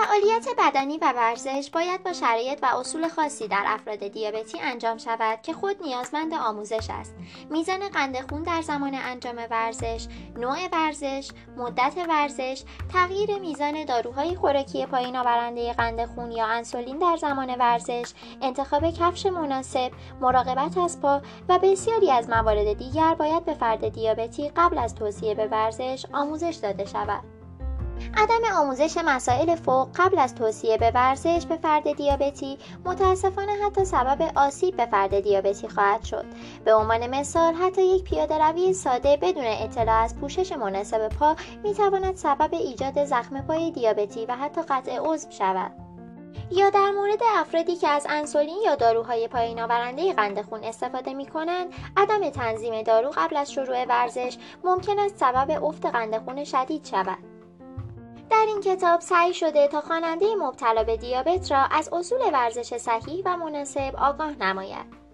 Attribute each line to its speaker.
Speaker 1: فعالیت بدنی و ورزش باید با شرایط و اصول خاصی در افراد دیابتی انجام شود که خود نیازمند آموزش است. میزان قند خون در زمان انجام ورزش، نوع ورزش، مدت ورزش، تغییر میزان داروهای خوراکی پایین آورنده قند خون یا انسولین در زمان ورزش، انتخاب کفش مناسب، مراقبت از پا و بسیاری از موارد دیگر باید به فرد دیابتی قبل از توصیه به ورزش آموزش داده شود. عدم آموزش مسائل فوق قبل از توصیه به ورزش به فرد دیابتی متاسفانه حتی سبب آسیب به فرد دیابتی خواهد شد. به عنوان مثال حتی یک پیاده روی ساده بدون اطلاع از پوشش مناسب پا می تواند سبب ایجاد زخم پای دیابتی و حتی قطع عضو شود. یا در مورد افرادی که از انسولین یا داروهای پایین آورنده قند خون استفاده می کنند عدم تنظیم دارو قبل از شروع ورزش ممکن است سبب افت قند خون شدید شود. در این کتاب سعی شده تا خواننده مبتلا به دیابت را از اصول ورزش صحیح و مناسب آگاه نماید.